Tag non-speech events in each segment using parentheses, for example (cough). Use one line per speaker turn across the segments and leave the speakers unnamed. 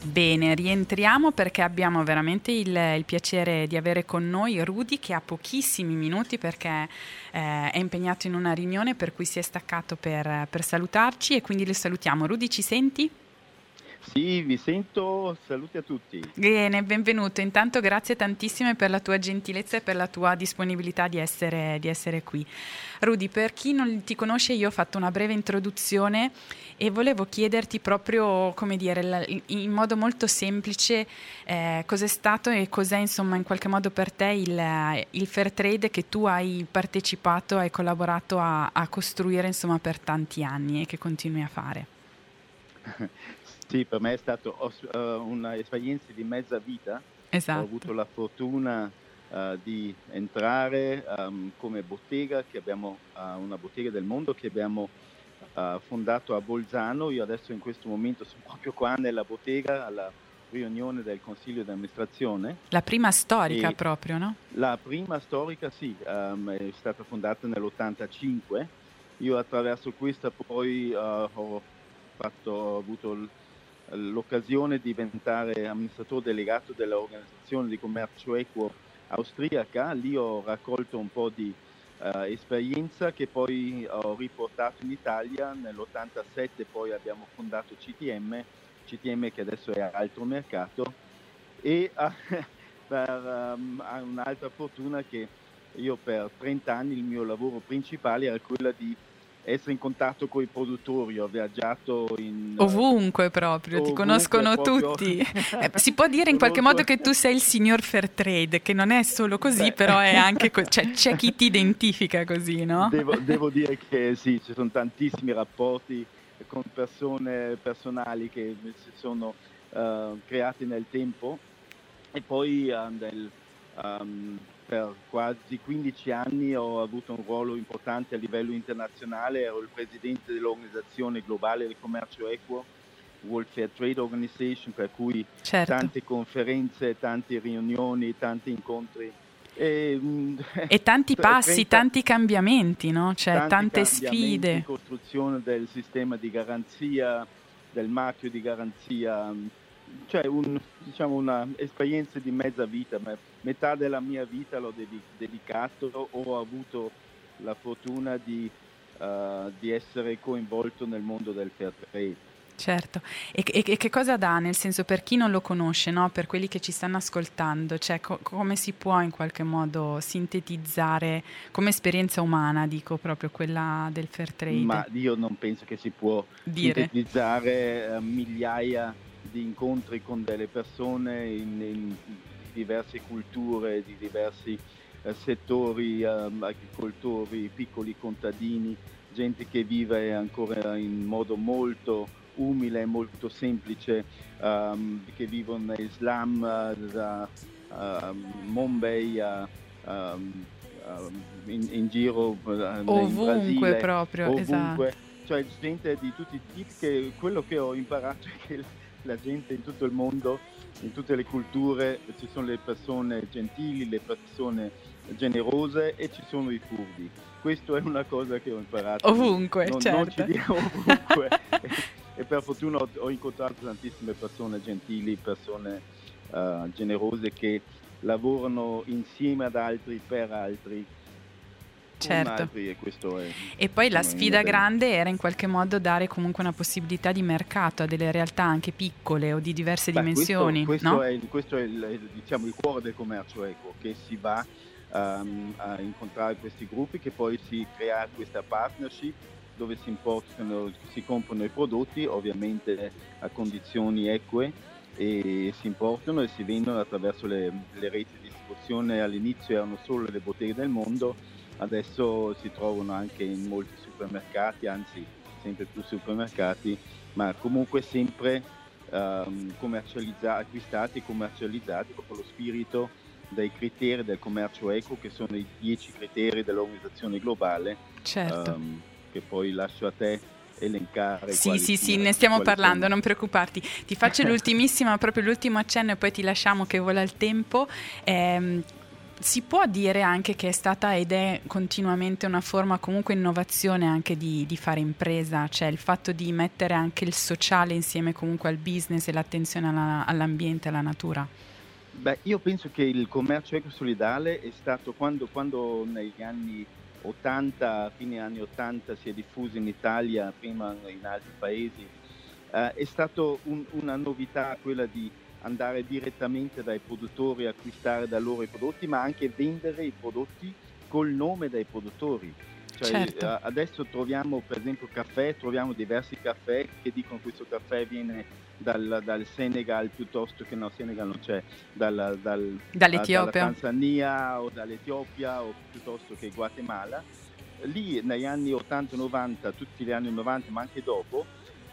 Bene, rientriamo perché abbiamo veramente il, il, piacere di avere con noi Rudy che ha pochissimi minuti perché eh, è impegnato in una riunione per cui si è staccato per, per salutarci e quindi le salutiamo. Rudy, ci senti?
Sì, vi sento, saluti a tutti.
Bene, benvenuto. Intanto grazie tantissime per la tua gentilezza e per la tua disponibilità di essere, di essere qui. Rudy, per chi non ti conosce, io ho fatto una breve introduzione e volevo chiederti proprio, come dire, in modo molto semplice eh, cos'è stato e cos'è insomma in qualche modo per te il, il fair trade che tu hai partecipato, hai collaborato a, a costruire insomma per tanti anni e che continui a fare. (laughs)
Sì, per me è stata uh, eh, un'esperienza di mezza vita.
Esatto.
Ho avuto la fortuna uh, di entrare um, come bottega, che abbiamo uh, una bottega del mondo che abbiamo fondato a Bolzano. Io adesso in questo momento sono proprio qua nella bottega alla riunione del consiglio di amministrazione.
La prima storica e proprio, no?
La prima storica sì, um, è stata fondata nell'85. Io attraverso questa poi ho, fatto, ho avuto il l'occasione di diventare amministratore delegato dell'organizzazione di commercio equo austriaca, lì ho raccolto un po' di uh, esperienza che poi ho riportato in Italia, nell'87 poi abbiamo fondato CTM, CTM che adesso è altro mercato. E uh, (laughs) per um, un'altra fortuna che io per 30 anni il mio lavoro principale era quello di essere in contatto con i produttori, ho viaggiato in...
Ovunque proprio, ovunque, ti conoscono proprio... tutti. (laughs) eh, si può dire in qualche modo che tu sei il signor Fairtrade, che non è solo così, Beh. però è anche (laughs) co- cioè, c'è chi ti identifica così, no?
Devo, devo, dire che sì, ci sono tantissimi rapporti con persone personali che si sono uh, creati nel tempo e poi uh, nel, um, per quasi 15 anni ho avuto un ruolo importante a livello internazionale, ero il presidente dell'Organizzazione Globale del Commercio Equo, World Fair Trade Organization, per cui certo. tante conferenze, tante riunioni, tanti incontri.
E, mm, (laughs) e tanti passi, 30, tanti cambiamenti, no? cioè, tante sfide.
Costruzione del sistema di garanzia, del marchio di garanzia cioè un, diciamo un'esperienza di mezza vita, metà della mia vita l'ho dedicato, ho avuto la fortuna di, uh, di essere coinvolto nel mondo del fair trade.
Certo, e, e, e, che cosa dà, nel senso per chi non lo conosce, no? per quelli che ci stanno ascoltando, cioè co- come si può in qualche modo sintetizzare come esperienza umana, dico proprio quella del fair trade?
Ma io non penso che si può Dire. sintetizzare uh, migliaia di incontri con delle persone in, in diverse culture, di diversi eh, settori, eh, agricoltori, piccoli contadini, gente che vive ancora in modo molto umile, molto semplice, um, che vivono in Islam, da uh, Mumbai a um, in, in, giro
uh, ovunque in Brasile, proprio
ovunque.
Esatto.
cioè gente di tutti i tipi che quello che ho imparato è che la gente in tutto il mondo, in tutte le culture, ci sono le persone gentili, le persone generose e ci sono i furbi. Questo è una cosa che ho imparato.
Ovunque, non, certo.
Non ci diamo ovunque. e, e, per fortuna ho, ho, incontrato tantissime persone gentili, persone uh, generose che lavorano insieme ad altri, per altri
certo.
e,
e poi la sfida grande era in qualche modo dare comunque una possibilità di mercato a delle realtà anche piccole o di diverse Beh, dimensioni.
Questo,
no?
è, questo è il, diciamo, il, cuore del commercio equo, che si va um, a incontrare questi gruppi, che poi si crea questa partnership dove si importano, si comprano i prodotti, ovviamente a condizioni eque, e si importano e si vendono attraverso le, le reti di distribuzione. All'inizio erano solo le botteghe del mondo, adesso si trovano anche in molti supermercati, anzi sempre più supermercati, ma comunque sempre um, commercializza- acquistati e commercializzati con lo spirito dei criteri del commercio eco, che sono i dieci criteri dell'organizzazione globale,
certo. um,
che poi lascio a te elencare.
Sì, sì, sì, ne stiamo parlando, sono. non preoccuparti. Ti faccio (laughs) l'ultimissima, proprio l'ultimo accenno e poi ti lasciamo che vola il tempo. Eh, si può dire anche che è stata ed è continuamente una forma comunque innovazione anche di, di, fare impresa, cioè il fatto di mettere anche il sociale insieme comunque al business e l'attenzione alla, all'ambiente, alla natura?
Beh, io penso che il commercio ecosolidale è stato quando, quando negli anni 80, fine anni 80 si è diffuso in Italia, prima in altri paesi, eh, è stata un, una novità quella di andare direttamente dai produttori, acquistare da loro i prodotti, ma anche vendere i prodotti col nome dei produttori. Cioè, certo. Adesso troviamo per esempio caffè, troviamo diversi caffè che dicono che questo caffè viene dal, dal Senegal piuttosto che no, Senegal non c'è, dal, dal,
dall'Etiopia.
dalla Tanzania o dall'Etiopia o piuttosto che Guatemala. Lì negli anni 80-90, tutti gli anni 90 ma anche dopo,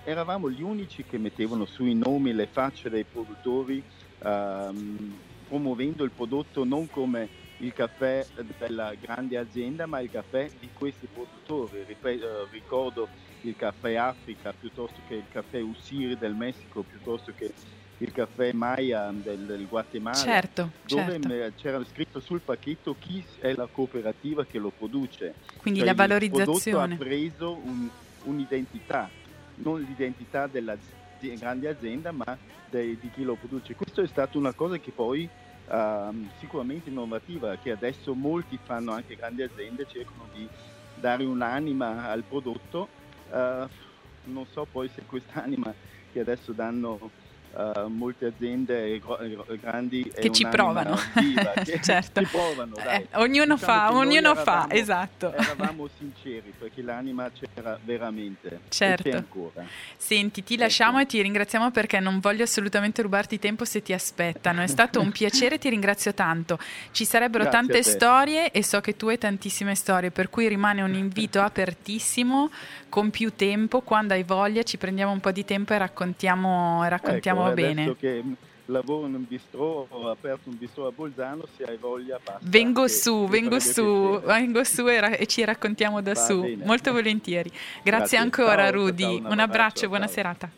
eravamo gli unici che mettevano sui nomi le facce dei produttori ehm, promuovendo il prodotto non come il caffè della grande azienda ma il caffè di questi produttori. Ripet- eh, ricordo il caffè Africa piuttosto che il caffè Usir del Messico piuttosto che il caffè Maya del, del Guatemala
certo,
dove
certo.
c'era scritto sul pacchetto chi è la cooperativa che lo produce
quindi cioè la valorizzazione
il prodotto ha preso un, un'identità non l'identità della grande azienda, ma dei, di chi lo produce. Questo è stata una cosa che poi uh, sicuramente innovativa, che adesso molti fanno anche grandi aziende, cercano di dare un'anima al prodotto. Uh, non so poi se quest'anima che adesso danno uh, molte aziende grandi
che ci provano,
viva, (laughs) che certo. ci provano
eh, ognuno diciamo fa, ognuno eravamo, fa, esatto.
Eravamo sinceri perché l'anima c'era veramente
certo. Senti, ti ecco. lasciamo e ti ringraziamo perché non voglio assolutamente rubarti tempo se ti aspettano. È stato un (laughs) piacere, ti ringrazio tanto. Ci sarebbero
Grazie
tante storie e so che tu hai tantissime storie, per cui rimane un invito (laughs) apertissimo con più tempo, quando hai voglia ci prendiamo un po' di tempo e raccontiamo, raccontiamo
ecco,
bene.
Che lavoro in un bistro, ho aperto un bistro a Bolzano, se hai voglia basta.
Vengo su, vengo su, vengo su e, ra- e, ci raccontiamo da
Va
su,
bene.
molto volentieri. Grazie,
Grazie.
ancora
ciao,
Rudy,
ciao,
un,
un
abbraccio,
abbraccio
buona
ciao.
serata.